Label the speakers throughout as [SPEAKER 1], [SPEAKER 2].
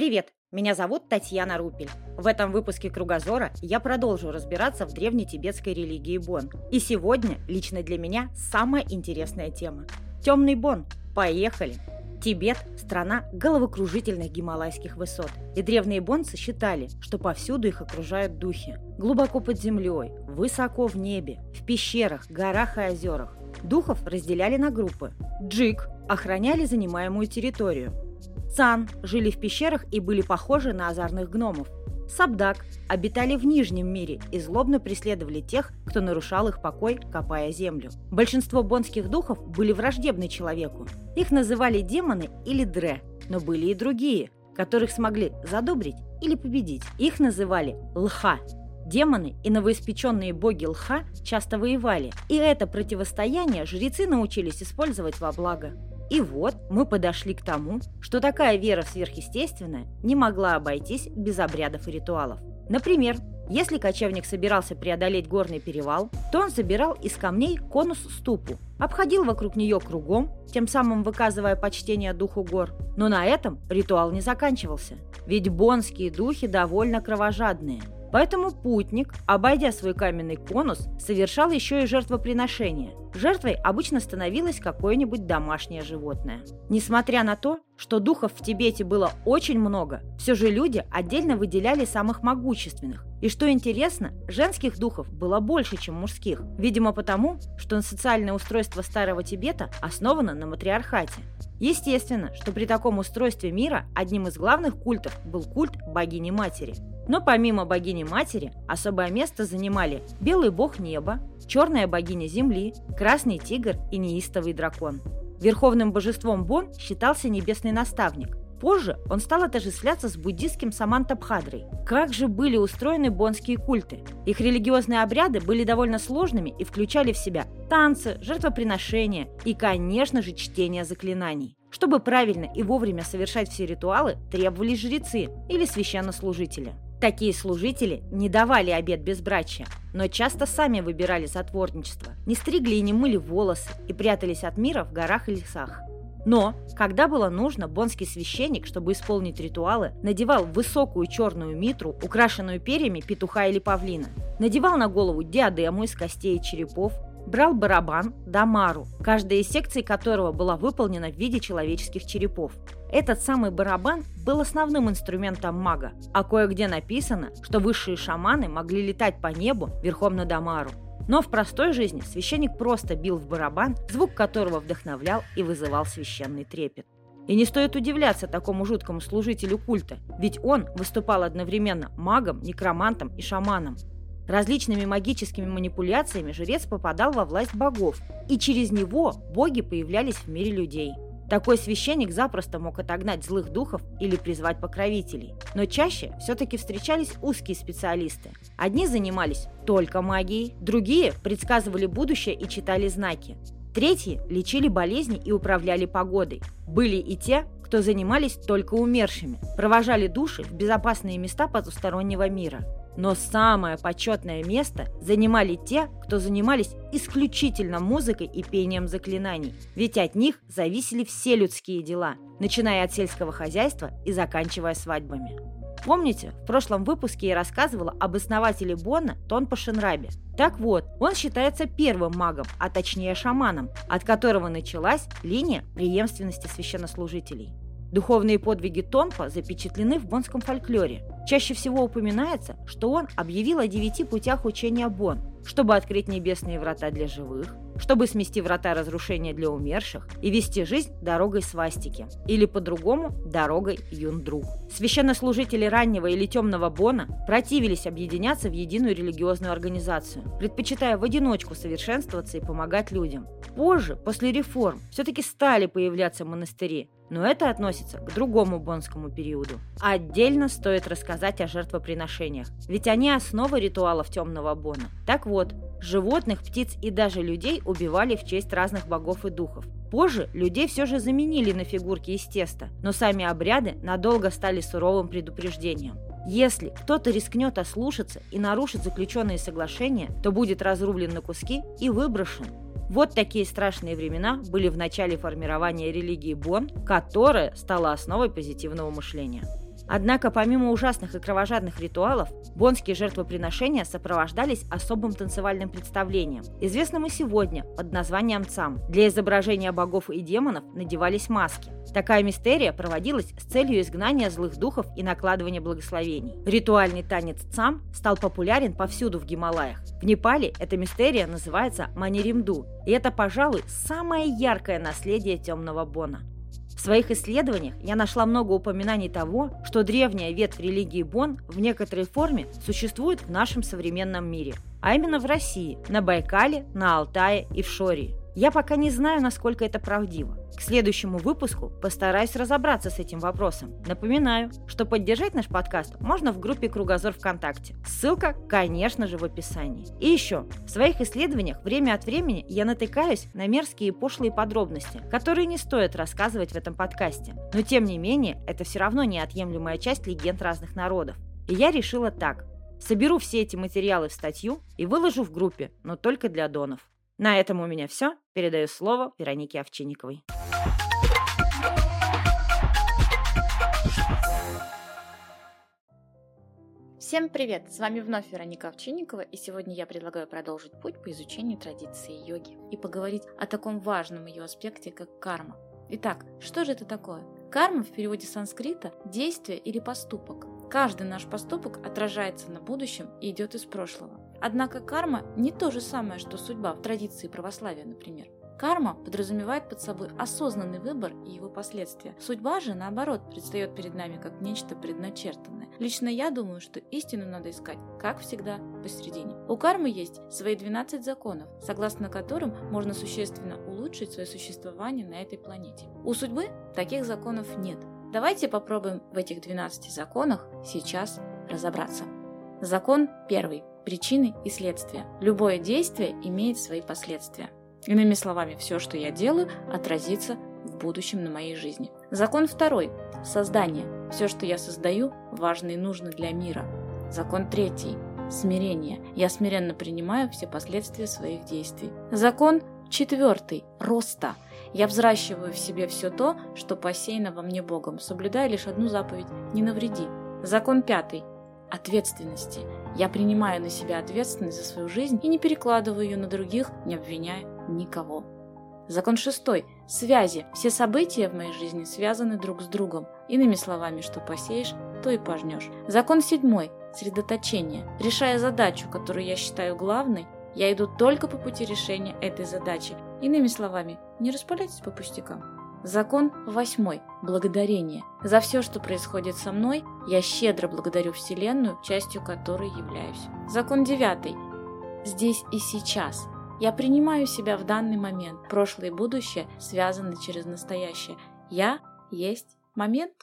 [SPEAKER 1] Привет, меня зовут Татьяна Рупель. В этом выпуске «Кругозора» я продолжу разбираться в древнетибетской религии Бон. И сегодня лично для меня самая интересная тема. Темный Бон. Поехали! Тибет – страна головокружительных гималайских высот. И древние бонцы считали, что повсюду их окружают духи. Глубоко под землей, высоко в небе, в пещерах, горах и озерах. Духов разделяли на группы. Джик – охраняли занимаемую территорию. Цан жили в пещерах и были похожи на озорных гномов. Сабдак обитали в Нижнем мире и злобно преследовали тех, кто нарушал их покой, копая землю. Большинство бонских духов были враждебны человеку. Их называли демоны или дре, но были и другие, которых смогли задобрить или победить. Их называли лха. Демоны и новоиспеченные боги лха часто воевали, и это противостояние жрецы научились использовать во благо. И вот мы подошли к тому, что такая вера в сверхъестественное не могла обойтись без обрядов и ритуалов. Например, если кочевник собирался преодолеть горный перевал, то он собирал из камней конус-ступу, обходил вокруг нее кругом, тем самым выказывая почтение духу гор. Но на этом ритуал не заканчивался, ведь бонские духи довольно кровожадные – Поэтому путник, обойдя свой каменный конус, совершал еще и жертвоприношение. Жертвой обычно становилось какое-нибудь домашнее животное. Несмотря на то, что духов в Тибете было очень много, все же люди отдельно выделяли самых могущественных. И что интересно, женских духов было больше, чем мужских. Видимо потому, что социальное устройство Старого Тибета основано на матриархате. Естественно, что при таком устройстве мира одним из главных культов был культ богини-матери. Но помимо богини-матери, особое место занимали белый бог неба, черная богиня земли, красный тигр и неистовый дракон. Верховным божеством Бон считался небесный наставник. Позже он стал отождествляться с буддистским Самантабхадрой. Как же были устроены бонские культы? Их религиозные обряды были довольно сложными и включали в себя танцы, жертвоприношения и, конечно же, чтение заклинаний. Чтобы правильно и вовремя совершать все ритуалы, требовались жрецы или священнослужители. Такие служители не давали обед безбрачия, но часто сами выбирали затворничество, не стригли и не мыли волосы и прятались от мира в горах и лесах. Но, когда было нужно, бонский священник, чтобы исполнить ритуалы, надевал высокую черную митру, украшенную перьями петуха или павлина, надевал на голову диадему из костей и черепов, брал барабан Дамару, каждая из секций которого была выполнена в виде человеческих черепов. Этот самый барабан был основным инструментом мага, а кое-где написано, что высшие шаманы могли летать по небу верхом на Дамару. Но в простой жизни священник просто бил в барабан, звук которого вдохновлял и вызывал священный трепет. И не стоит удивляться такому жуткому служителю культа, ведь он выступал одновременно магом, некромантом и шаманом. Различными магическими манипуляциями жрец попадал во власть богов, и через него боги появлялись в мире людей. Такой священник запросто мог отогнать злых духов или призвать покровителей. Но чаще все-таки встречались узкие специалисты. Одни занимались только магией, другие предсказывали будущее и читали знаки. Третьи лечили болезни и управляли погодой. Были и те, кто занимались только умершими, провожали души в безопасные места потустороннего мира. Но самое почетное место занимали те, кто занимались исключительно музыкой и пением заклинаний. Ведь от них зависели все людские дела, начиная от сельского хозяйства и заканчивая свадьбами. Помните, в прошлом выпуске я рассказывала об основателе Бонна Тонпа Шенрабе. Так вот, он считается первым магом, а точнее шаманом, от которого началась линия преемственности священнослужителей. Духовные подвиги Тонпа запечатлены в бонском фольклоре. Чаще всего упоминается, что он объявил о девяти путях учения Бон, чтобы открыть небесные врата для живых, чтобы смести врата разрушения для умерших и вести жизнь дорогой свастики, или по-другому дорогой юндруг. Священнослужители раннего или темного Бона противились объединяться в единую религиозную организацию, предпочитая в одиночку совершенствоваться и помогать людям. Позже, после реформ, все-таки стали появляться монастыри, но это относится к другому бонскому периоду. Отдельно стоит рассказать о жертвоприношениях, ведь они основа ритуалов темного бона. Так вот, животных, птиц и даже людей убивали в честь разных богов и духов. Позже людей все же заменили на фигурки из теста, но сами обряды надолго стали суровым предупреждением. Если кто-то рискнет ослушаться и нарушит заключенные соглашения, то будет разрублен на куски и выброшен. Вот такие страшные времена были в начале формирования религии Бон, которая стала основой позитивного мышления. Однако помимо ужасных и кровожадных ритуалов, бонские жертвоприношения сопровождались особым танцевальным представлением, известным и сегодня под названием ЦАМ. Для изображения богов и демонов надевались маски. Такая мистерия проводилась с целью изгнания злых духов и накладывания благословений. Ритуальный танец ЦАМ стал популярен повсюду в Гималаях. В Непале эта мистерия называется Маниримду, и это, пожалуй, самое яркое наследие темного Бона. В своих исследованиях я нашла много упоминаний того, что древняя ветвь религии Бон в некоторой форме существует в нашем современном мире, а именно в России, на Байкале, на Алтае и в Шории. Я пока не знаю, насколько это правдиво. К следующему выпуску постараюсь разобраться с этим вопросом. Напоминаю, что поддержать наш подкаст можно в группе «Кругозор ВКонтакте». Ссылка, конечно же, в описании. И еще, в своих исследованиях время от времени я натыкаюсь на мерзкие и пошлые подробности, которые не стоит рассказывать в этом подкасте. Но тем не менее, это все равно неотъемлемая часть легенд разных народов. И я решила так. Соберу все эти материалы в статью и выложу в группе, но только для донов. На этом у меня все. Передаю слово Веронике Овчинниковой.
[SPEAKER 2] Всем привет! С вами вновь Вероника Овчинникова, и сегодня я предлагаю продолжить путь по изучению традиции йоги и поговорить о таком важном ее аспекте, как карма. Итак, что же это такое? Карма в переводе санскрита – действие или поступок. Каждый наш поступок отражается на будущем и идет из прошлого. Однако карма не то же самое, что судьба в традиции православия, например. Карма подразумевает под собой осознанный выбор и его последствия. Судьба же, наоборот, предстает перед нами как нечто предначертанное. Лично я думаю, что истину надо искать, как всегда, посередине. У кармы есть свои 12 законов, согласно которым можно существенно улучшить свое существование на этой планете. У судьбы таких законов нет. Давайте попробуем в этих 12 законах сейчас разобраться. Закон первый. Причины и следствия. Любое действие имеет свои последствия. Иными словами, все, что я делаю, отразится в будущем на моей жизни. Закон второй. Создание. Все, что я создаю, важно и нужно для мира. Закон третий. Смирение. Я смиренно принимаю все последствия своих действий. Закон четвертый. Роста. Я взращиваю в себе все то, что посеяно во мне Богом, соблюдая лишь одну заповедь – не навреди. Закон пятый ответственности. Я принимаю на себя ответственность за свою жизнь и не перекладываю ее на других, не обвиняя никого. Закон шестой. Связи. Все события в моей жизни связаны друг с другом. Иными словами, что посеешь, то и пожнешь. Закон седьмой. Средоточение. Решая задачу, которую я считаю главной, я иду только по пути решения этой задачи. Иными словами, не распаляйтесь по пустякам. Закон восьмой. Благодарение. За все, что происходит со мной, я щедро благодарю Вселенную, частью которой являюсь. Закон девятый. Здесь и сейчас. Я принимаю себя в данный момент. Прошлое и будущее связаны через настоящее. Я есть момент.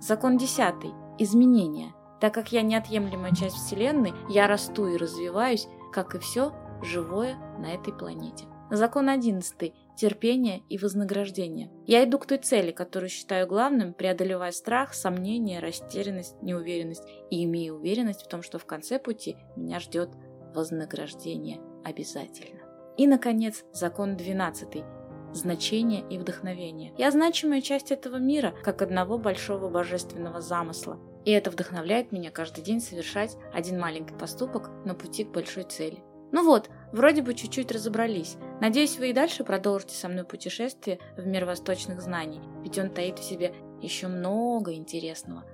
[SPEAKER 2] Закон десятый. Изменение. Так как я неотъемлемая часть Вселенной, я расту и развиваюсь, как и все живое на этой планете. Закон одиннадцатый терпение и вознаграждение. Я иду к той цели, которую считаю главным, преодолевая страх, сомнения, растерянность, неуверенность и имея уверенность в том, что в конце пути меня ждет вознаграждение обязательно. И, наконец, закон 12 значение и вдохновение. Я значимая часть этого мира, как одного большого божественного замысла. И это вдохновляет меня каждый день совершать один маленький поступок на пути к большой цели. Ну вот, вроде бы чуть-чуть разобрались. Надеюсь, вы и дальше продолжите со мной путешествие в мир восточных знаний, ведь он таит в себе еще много интересного.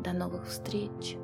[SPEAKER 2] До новых встреч!